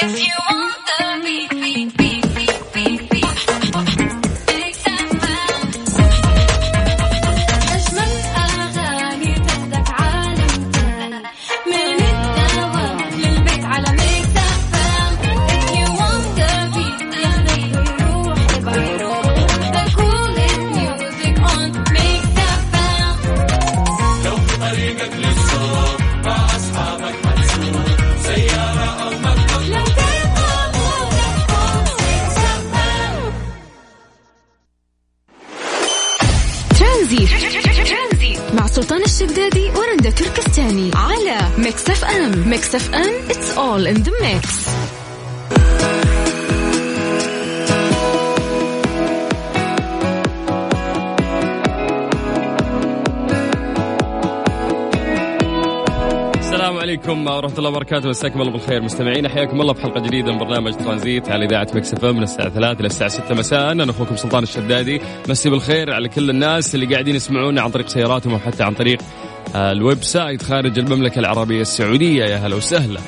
If you want the beat, beat, beat, الشدادي ورندا تركستاني على Mix FM Mix FM it's all in the mix. السلام عليكم ورحمة الله وبركاته. مساكم الله بالخير. مستمعين حياكم الله في حلقة جديدة من برنامج ترانزيت على إذاعة Mix F من الساعة 3 إلى الساعة 6 مساء. أنا أخوكم سلطان الشدادي. مسي بالخير على كل الناس اللي قاعدين يسمعونا عن طريق سياراتهم أو حتى عن طريق ال website خارج المملكة العربية السعودية. يا هلا وسهلا.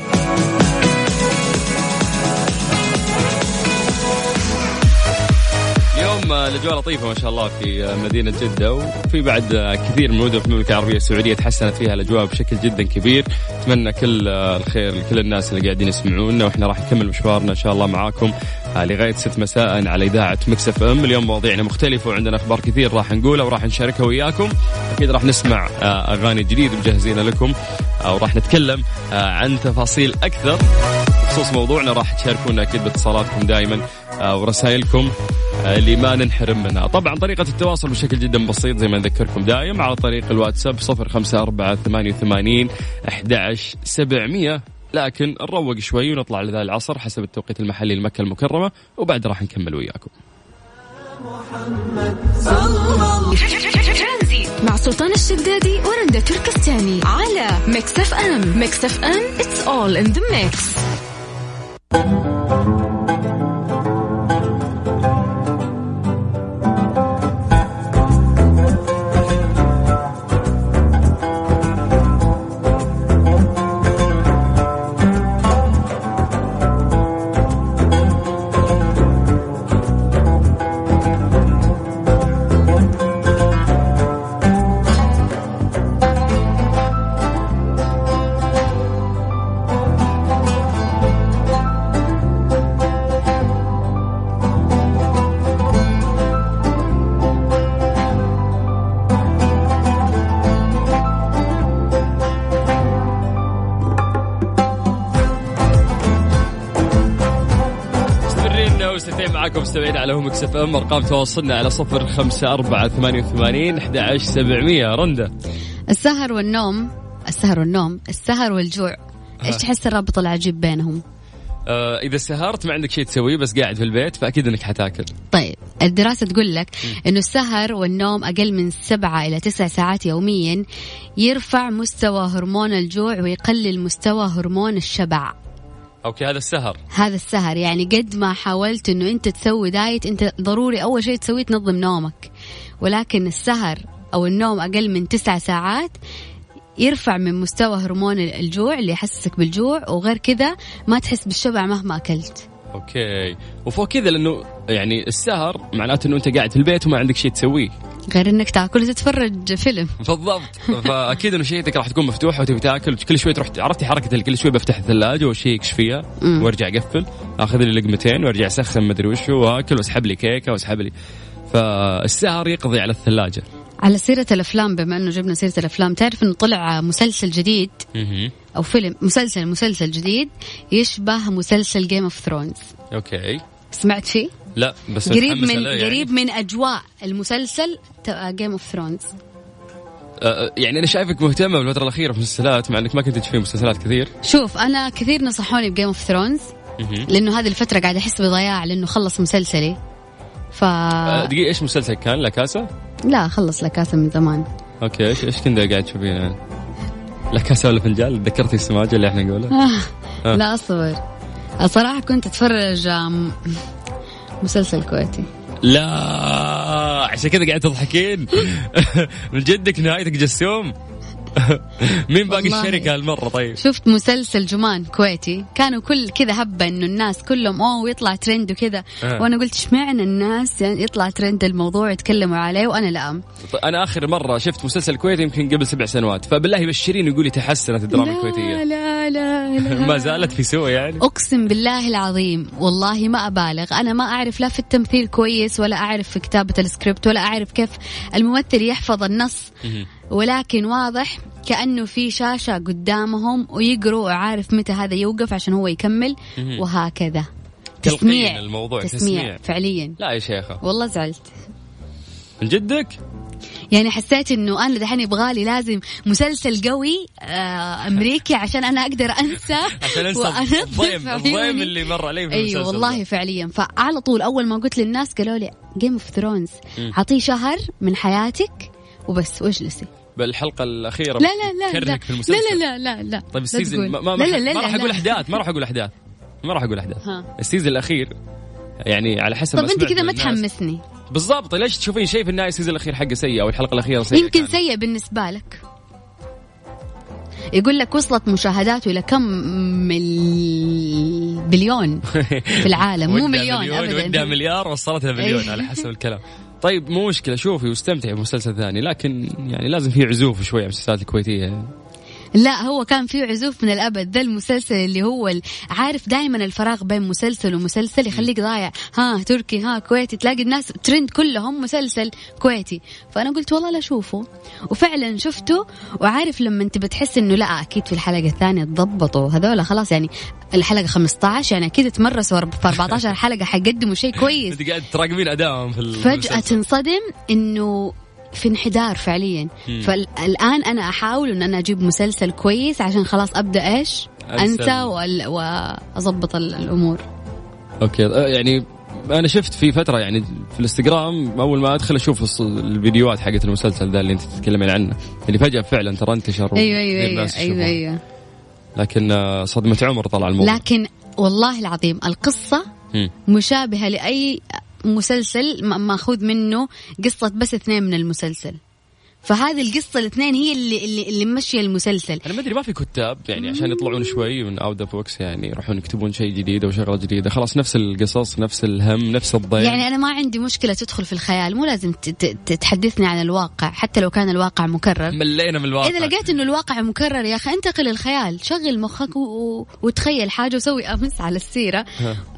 اليوم آه، الأجواء لطيفة ما شاء الله في آه، مدينة جدة وفي بعد آه، كثير من المدن في المملكة العربية السعودية تحسنت فيها الأجواء بشكل جدا كبير. أتمنى كل آه، الخير لكل الناس اللي قاعدين يسمعونا وإحنا راح نكمل مشوارنا إن شاء الله معاكم. آه، لغاية 6 مساء على إذاعة Mix FM. اليوم مواضيعنا مختلفة وعندنا أخبار كثير راح نقولها وراح نشاركها وياكم. أكيد راح نسمع آه، أغاني جديده مجهزين لكم آه، وراح نتكلم عن تفاصيل أكثر. بخصوص موضوعنا راح تشاركونا أكيد باتصالاتكم دائما ورسائلكم اللي ما ننحرم منها. طبعا طريقة التواصل بشكل جدا بسيط زي ما نذكركم دايم على طريق الواتساب 054 88 11 700 لكن نروق شوي ونطلع لأذان العصر حسب التوقيت المحلي لمكة المكرمة وبعد راح نكمل وياكم. مع سلطان الشدادي ورندا تركستاني على Mix FM. Mix FM it's all in the mix. على هم اف ام أرقام تواصلنا على صفر خمسة أربعة ثمانية وثمانين أحد عشر سبعمية رندا. السهر والنوم السهر والنوم السهر والجوع. إيش تحس الرابط العجيب بينهم؟ آه إذا سهرت ما عندك شيء تسويه بس قاعد في البيت فأكيد إنك حتاكل. طيب الدراسة تقول لك إنه السهر والنوم أقل من سبعة إلى تسع ساعات يوميا يرفع مستوى هرمون الجوع ويقلل مستوى هرمون الشبع. okay هذا السهر. هذا السهر يعني قد ما حاولت إنه أنت تسوي diet أنت ضروري أول شيء تسويه تنظم نومك. ولكن السهر أو النوم أقل من تسع ساعات يرفع من مستوى هرمون الجوع اللي يحسسك بالجوع وغير كذا ما تحس بالشبع مهما أكلت. okay. وفوق كذا لأنه يعني السهر معناته إنه أنت قاعد في البيت وما عندك شيء تسويه. غير إنك تاكل وتتفرج فيلم. بالضبط. فأكيد إنه شهيتك راح تكون مفتوحه وتبي تاكل. كل شوي تروح عرفتي حركة كل شوي بفتح الثلاجة وأشيك إيش فيها. وأرجع أقفل. آخذ لي لقمتين وأرجع أسخن مدري وشو وأكل وأسحب لي كيكة وأسحب لي. فالسهر يقضي على الثلاجة. على سيرة الأفلام بما إنه جبنا سيرة الأفلام تعرف إنه طلع مسلسل جديد. أو فيلم مسلسل مسلسل جديد يشبه مسلسل Game of Thrones okay سمعت فيه؟ لا بس قريب من يعني. قريب من أجواء المسلسل Game of Thrones يعني أنا شايفك مهتمة بالفترة الأخيرة في المسلسلات مع إنك ما كنت تشوفين مسلسلات كثير شوف أنا كثير نصحوني ب Game of Thrones. لأنه هذه الفترة قاعدة أحس بضياع لأنه خلص مسلسلي ف آه، دقيقة إيش مسلسل كان La Casa لا خلص La Casa من زمان. okay إيش إيش كنت قاعد تشوفين؟ لا كاسة ولا فنجان تذكرتي السماجة اللي إحنا نقولها. آه. لا أصبر. الصراحة كنت أتفرج مسلسل كويتي. لا عشان كذا قاعد تضحكين. من جدك نهايتك جسوم. مين باقي. الشركة هالمرة طيب؟ شفت مسلسل جمان كويتي. كانوا كل كذا هبة إنه الناس كلهم أوه يطلع ترند وكذا. آه. وأنا قلت اشمعنى الناس يعني يطلع ترند الموضوع يتكلموا عليه وأنا لا أنا آخر مرة شفت مسلسل كويتي يمكن قبل سبع سنوات. فبالله بشريني قولي لي تحسنت الدراما لا الكويتية. لا لا لا ما زالت في سوء يعني. أقسم بالله العظيم والله ما أبالغ. أنا ما أعرف لا في التمثيل كويس ولا أعرف في كتابة السكريبت ولا أعرف كيف الممثل يحفظ النص. ولكن واضح كأنه في شاشة قدامهم ويقروا وعارف متى هذا يوقف عشان هو يكمل. وهكذا. تسميع. الموضوع تسميع, تسميع. فعليا. لا يا شيخة. والله زعلت. من جدك؟ يعني حسيت إنه أنا دحين يبغالي لازم مسلسل قوي آه أمريكي عشان أنا أقدر أنسى. عشان أنسى الضيم الضيم. اللي مر علي في أيوه المسلسل والله ده. فعليا. فعلى طول أول ما قلت للناس قالوا لي Game of Thrones. اعطيه شهر من حياتك وبس واجلسي بالحلقة الأخيرة لا لا لا لا. في المسلسل. لا لا لا. لا لا طيب ال season ما, ما, لا لا لا ما راح لا أقول لا. أحداث ما راح أقول أحداث. ما راح أقول أحداث. ال season الأخير يعني على حسب طب أنت كذا ما. تحمسني. بالضبط. ليش تشوفين شيء في النهاية ال season الأخير حقه سيء أو الحلقة الأخيرة سيئة يمكن؟ سيء بالنسبة لك. يقول لك وصلت مشاهداته إلى كم مل... بليون في العالم. مو مليون ابدا. مليار وصلتها مليون إيه. على حسب الكلام. طيب مو مشكلة. شوفي واستمتعي بمسلسل ثاني لكن يعني لازم في عزوف شوي على المسلسلات الكويتية. لا هو كان فيه عزوف من الأبد. ذا المسلسل اللي هو عارف دائما الفراغ بين مسلسل ومسلسل يخليك ضايع. ها تركي ها كويتي. تلاقي الناس ترند كلهم مسلسل كويتي. فأنا قلت والله لا أشوفه. وفعلا شفته. وعارف لما أنت بتحس إنه لا أكيد في الحلقة الثانية تضبطوا. هذول خلاص يعني الحلقة 15 يعني أكيد تمرسوا في 14 حلقة حيقدموا شيء كويس. أنت قاعد تراقبين أدائهم في المسلسل. تنصدم إنه في انحدار فعليا مم. فالآن أنا أحاول إن أنا أجيب مسلسل كويس عشان خلاص أبدأ إيش أنسى واضبط ال- الأمور okay آه، يعني أنا شفت في فترة يعني في الإنستغرام أول ما أدخل أشوف الفيديوهات حقت المسلسل ذا اللي أنت تتكلمين عنه اللي فجأة فعلا ترى انتشر أيوه أيوه أيوه يشوفوه. أيوة. لكن آه، صدمة عمر طلع الموضوع لكن والله العظيم القصة. مشابهة لأي مسلسل ماخوذ منه قصة بس اثنين من المسلسل. فهذه القصة الاثنين هي اللي اللي, اللي ماشية المسلسل. أنا ما أدري ما في كتاب يعني عشان يطلعون شوي من out of box يعني يروحون يكتبون شيء جديد أو شغلة جديدة. خلاص نفس القصص نفس الهم نفس الضيم يعني أنا ما عندي مشكلة تدخل في الخيال. مو لازم تحدثني عن الواقع حتى لو كان الواقع مكرر. ملينا من الواقع. إذا لقيت إنه الواقع مكرر يا أخي انتقل الخيال. شغل مخك و... و... وتخيل حاجة وسوي أمس على السيرة.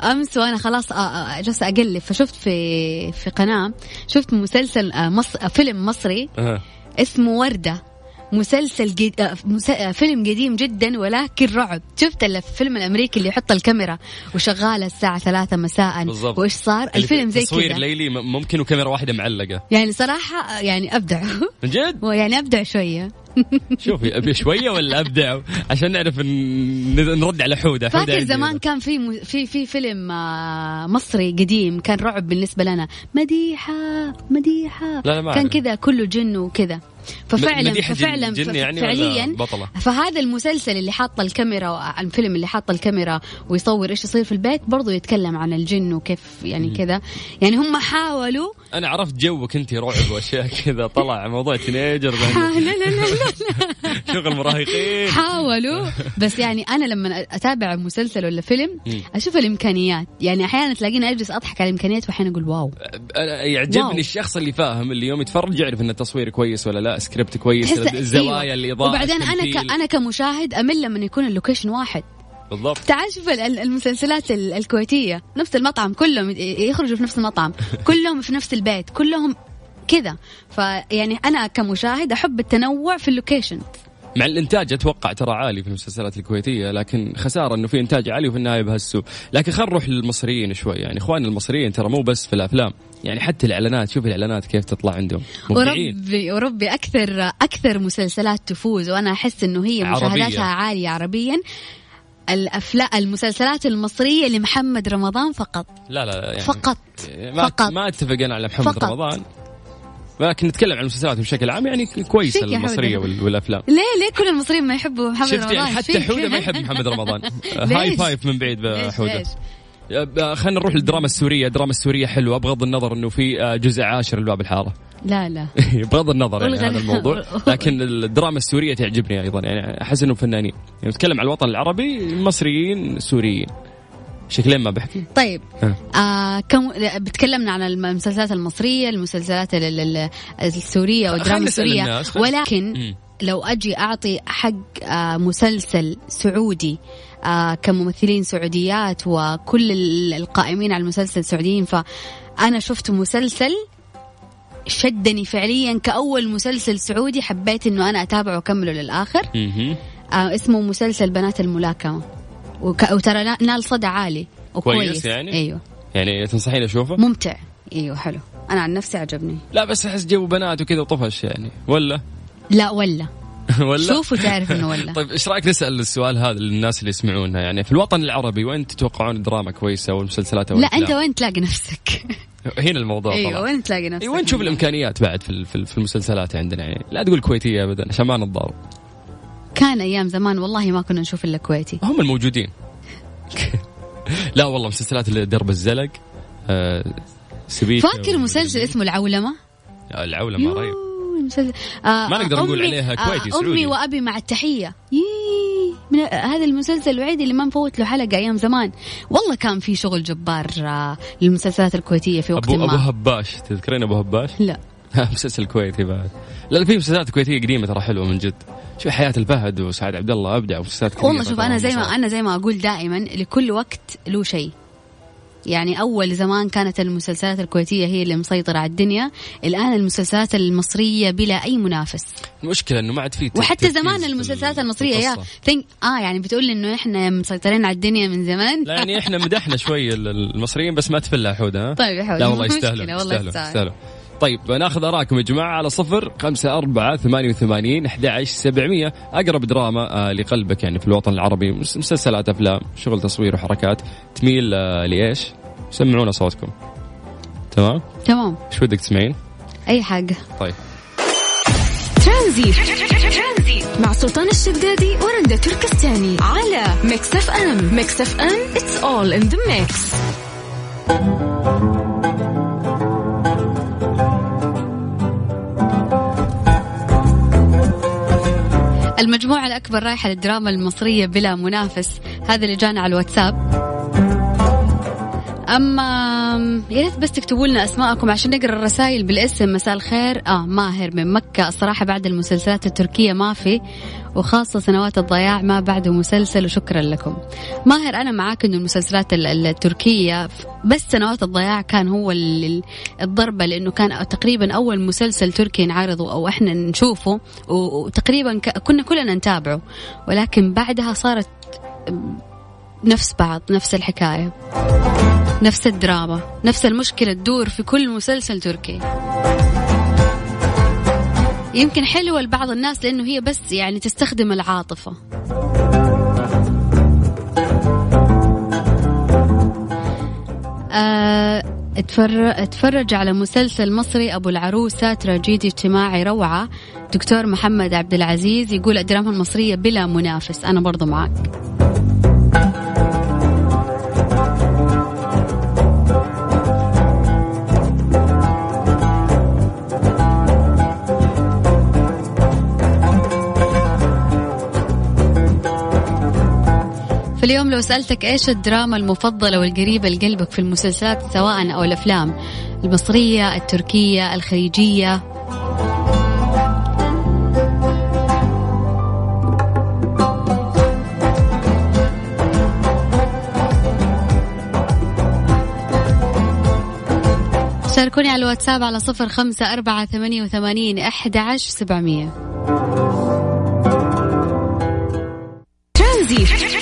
أمس وأنا خلاص آ- آ- جالسه أقلب. فشفت في في قناة شفت مسلسل مص... فيلم مصري. آه. اسمه وردة. مسلسل جد... آ، مس... آ، فيلم قديم جدا ولكن رعب. شفت الفيلم الأمريكي اللي يحط الكاميرا وشغاله الساعة ثلاثة مساء؟ بالضبط. وإيش صار؟ الفيلم زي تصوير كذا. ليلي م- ممكن وكاميرا واحدة معلقة. يعني صراحة يعني أبدع. من جد؟ يعني أبدع شوية. شوفي أبي شوية ولا أبدع؟ عشان نعرف ن- نرد على حودة. فاكر زمان. كان في م- في في فيلم آه، مصري قديم كان رعب بالنسبة لنا. مديحة مديحة. لا، لا، ما كان. كذا كله جن وكذا. ففعلا ففعلا يعني فعليا بطلة؟ فهذا المسلسل اللي حاط الكاميرا الفيلم اللي حاط الكاميرا ويصور إيش يصير في البيت برضو يتكلم عن الجن وكيف يعني كذا. يعني هم حاولوا أنا عرفت جوك أنت رعب وأشياء كذا طلع موضوع teenager لا لا لا لا شغل مراهقين. حاولوا. بس يعني أنا لما أتابع مسلسل ولا فيلم. أشوف الإمكانيات. يعني أحيانا تلاقيني أجلس أضحك على الإمكانيات واحيانا أقول wow. يعجبني. الشخص اللي فاهم اللي يوم يتفرج يعرف إن التصوير كويس ولا لا. سكريبت كويس تحس- الزوايا أيوة. الاضاءه وبعدين أنا ك... أنا كمشاهد أمل لما يكون ال location واحد. بالضبط. تعال شوف ال- ال- المسلسلات ال- الكويتية. نفس المطعم كلهم يخرجوا في نفس المطعم. كلهم في نفس البيت كلهم كذا. فيعني أنا كمشاهد أحب التنوع في ال location. مع الإنتاج أتوقع ترى عالي في المسلسلات الكويتية لكن خسارة إنه في إنتاج عالي وفي النهاية بهالسوء. لكن خلينا نروح للمصريين شوي. يعني اخواننا المصريين ترى مو بس في الأفلام. يعني حتى الإعلانات شوف الإعلانات كيف تطلع عندهم مبدعين وربي وربي أكثر أكثر مسلسلات تفوز وأنا أحس إنه هي. مشاهداتها عالية عربيا الافلام المسلسلات المصرية لمحمد رمضان فقط لا لا يعني فقط ما فقط. ما أتفق أنا على محمد فقط. رمضان لكن نتكلم عن المسلسلات بشكل عام يعني كويسة المصرية والأفلام ليه ليه كل المصريين ما يحبوا محمد شفت رمضان يعني حتى؟ حودة ما يحب محمد رمضان؟ هاي فايف من بعيد؟ آه، خلينا نروح للدراما السورية، الدراما السورية حلوة بغض النظر إنه في آه، جزء عاشر لباب الحارة. لا لا. بغض النظر يعني هذا الموضوع. لكن الدراما السورية تعجبني أيضا. يعني أحس إنهم فنانين. يعني نتكلم عن الوطن العربي مصريين سوريين. شكلين ما بحكي. طيب. آه كم بتكلمنا عن المسلسلات المصرية المسلسلات ال- ال- السورية والدراما خلينا- ولكن. لو أجي أعطي حق آه مسلسل سعودي آه كممثلين سعوديات وكل ال- القائمين على المسلسل سعوديين. فأنا شفت مسلسل شدني فعليا. كأول مسلسل سعودي حبيت إنه أنا أتابعه وأكمله للآخر. آه اسمه مسلسل بنات الملاكمة. وك... وترى نا- نال صدى عالي وكويس. كويس يعني؟ أيوه. يعني تنصحين أشوفه؟ ممتع. أيوه حلو. أنا عن نفسي عجبني. لا بس أحس جو بنات وكذا وطفش يعني. ولا؟ لا ولا. ولا؟ شوف وتعرف انه ولا. طيب إيش رأيك نسأل السؤال هذا للناس اللي يسمعونا؟ يعني في الوطن العربي وين تتوقعون الدراما كويسة والمسلسلات أو لا؟ أنت وين تلاقي نفسك؟ هنا الموضوع أيوه طبعا. وين تلاقي نفسك؟ اي وين تشوف الإمكانيات بعد في في ال- في المسلسلات عندنا؟ يعني لا تقول كويتيه ابدا عشان ما نتضارب. كان أيام زمان والله ما كنا نشوف إلا كويتي هم الموجودين. لا والله مسلسلات درب الزلق آه سبيكة فاكر مسلسل اسمه العولمة؟ العولمة رهيب. المسلسل آه ما نقدر نقول عليها كويتي، آه. أمي وأبي مع التحية. يي من هذا المسلسل الوحيد اللي ما نفوت له حلقة أيام زمان. والله كان في شغل جبار آه للمسلسلات الكويتية في وقت ابو ما. أبو هباش. تذكرين أبو هباش؟ لا. مسلسل كويتي بعد. لا في مسلسلات كويتية قديمة ترى حلوة من جد. شوف حياة الفهد وسعد عبد الله أبدع مسلسلات كثيرة والله شوف أنا زي ما. أنا زي ما أقول دائما لكل وقت له شيء. يعني أول زمان كانت المسلسلات الكويتية هي اللي مسيطرة على الدنيا. الآن المسلسلات المصرية بلا أي منافس. المشكلة إنه ما عاد في وحتى زمان المسلسلات المصرية يا. ثينك آه يعني بتقول إنه إحنا مسيطرين على الدنيا من زمان. لا يعني إحنا مدحنا شوي ال- المصريين بس ما تفلها حود ها؟ طيب يا حود لا والله مو يستاهلون مشكلة، طيب ناخذ اراءكم يا جماعة على صفر خمسة أربعة ثمانية وثمانين أحد عشر سبعمية. أقرب دراما آه لقلبك يعني في الوطن العربي. مس- مسلسلات أفلام شغل تصوير وحركات تميل آه لإيش؟ سمعونا صوتكم. تمام؟ تمام. إيش ودك تسمعين؟ أي حاجة. طيب. ترانزيت مع سلطان الشدادي ورندا تركستاني على Mix FM. Mix FM it's all in the mix. المجموعة الأكبر رايحة للدراما المصرية بلا منافس. هذا اللي جانا على الواتساب. أما يا ريت بس تكتبوا لنا أسماءكم عشان نقرأ الرسائل بالاسم. مساء الخير. آه ماهر من مكة. الصراحه بعد المسلسلات التركية ما في وخاصة سنوات الضياع ما بعده مسلسل وشكرا لكم. ماهر أنا معاك إنه المسلسلات ال- ال- التركية بس سنوات الضياع كان هو ال- ال- الضربة لأنه كان تقريبا أول مسلسل تركي نعرضه أو إحنا نشوفه وتقريبا كنا كلنا نتابعه. ولكن بعدها صارت نفس بعض نفس الحكاية نفس الدراما نفس المشكلة تدور في كل مسلسل تركي. يمكن حلوة لبعض الناس لأنه هي بس يعني تستخدم العاطفة. آه، اتفرج على مسلسل مصري أبو العروسة تراجيدي اجتماعي روعة. دكتور محمد عبد العزيز يقول الدراما المصرية بلا منافس أنا برضو معك. في اليوم لو سألتك إيش الدراما المفضلة والقريبة لقلبك في المسلسلات سواء أو الأفلام؟ المصرية التركية الخليجية؟ شاركوني على الواتساب على صفر خمسة أربعة ثمانية وثمانين أحد عشر سبعمية. ترانزيت.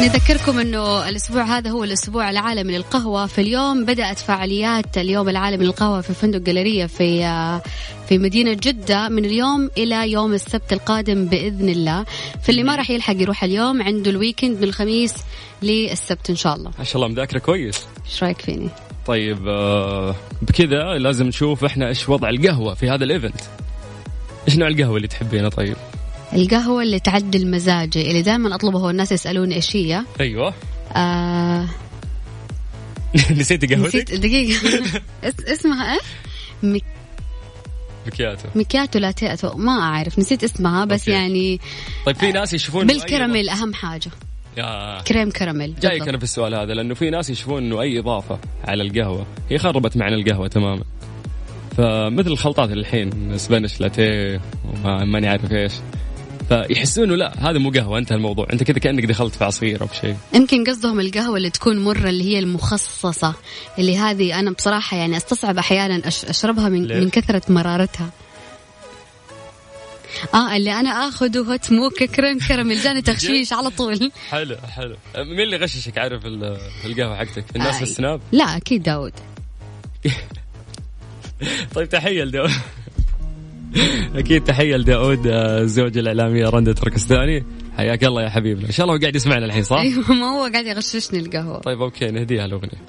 أذكركم أنه الأسبوع هذا هو الأسبوع العالمي للقهوة. في اليوم بدأت فعاليات اليوم العالمي للقهوة في فندق جاليرية في في مدينة جدة من اليوم إلى يوم السبت القادم بإذن الله. فاللي ما راح يلحق يروح اليوم عنده ال weekend من الخميس للسبت إن شاء الله. ما شاء الله مذاكرة كويس. إيش رأيك فيني؟ طيب آه، بكذا لازم نشوف إحنا إيش وضع القهوة في هذا ال event إيش نوع القهوة اللي تحبينها طيب؟ القهوة اللي تعدل مزاجي اللي دائما أطلبها والناس يسألوني إيش هي. أيوه. آه نسيتي قهوتك؟ نسيت دقيقة. اس- اسمها إيش؟ ميك- بكياتو ميكياتو لاتياتو ما أعرف نسيت اسمها بس okay. يعني طيب في ناس يشوفون إنه أي بالكراميل أهم حاجة. يا. كريم كراميل جايك. أنا في السؤال هذا لأنه في ناس يشوفون إنه أي إضافة على القهوة هي خربت معنى القهوة تماما. فمثل الخلطات الحين سبانش لاتيه وما ماني عارف إيش. فيحسون إنه لا هذا مو قهوة انتهى الموضوع. انت كذا كأنك دخلت في عصير أو شيء. يمكن قصدهم القهوة اللي تكون مرة اللي هي المخصصة. اللي هذه أنا بصراحة يعني أستصعب أحيانا أش- أشربها من, ليه؟ من كثرة مرارتها. آه اللي أنا آخذه هوت موكا كريم كراميل جاني تغشيش على طول. حلو حلو. مين اللي غششك؟ عارف ال- القهوة حقتك. الناس آه. في السناب؟ لا أكيد داود. طيب تحية لداود. أكيد تحية لداود آه، زوج الاعلاميه رندا تركستاني. حياك الله يا حبيبنا. إن شاء الله هو قاعد يسمعنا الحين صح؟ أيوه ما هو قاعد يغششني القهوة. طيب أوكي نهديها الأغنية.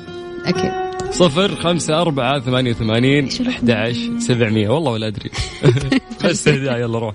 أكيد صفر خمسة أربعة ثمانية وثمانين أحد عشر سبعمية. والله ولا أدري. بس يلا روح.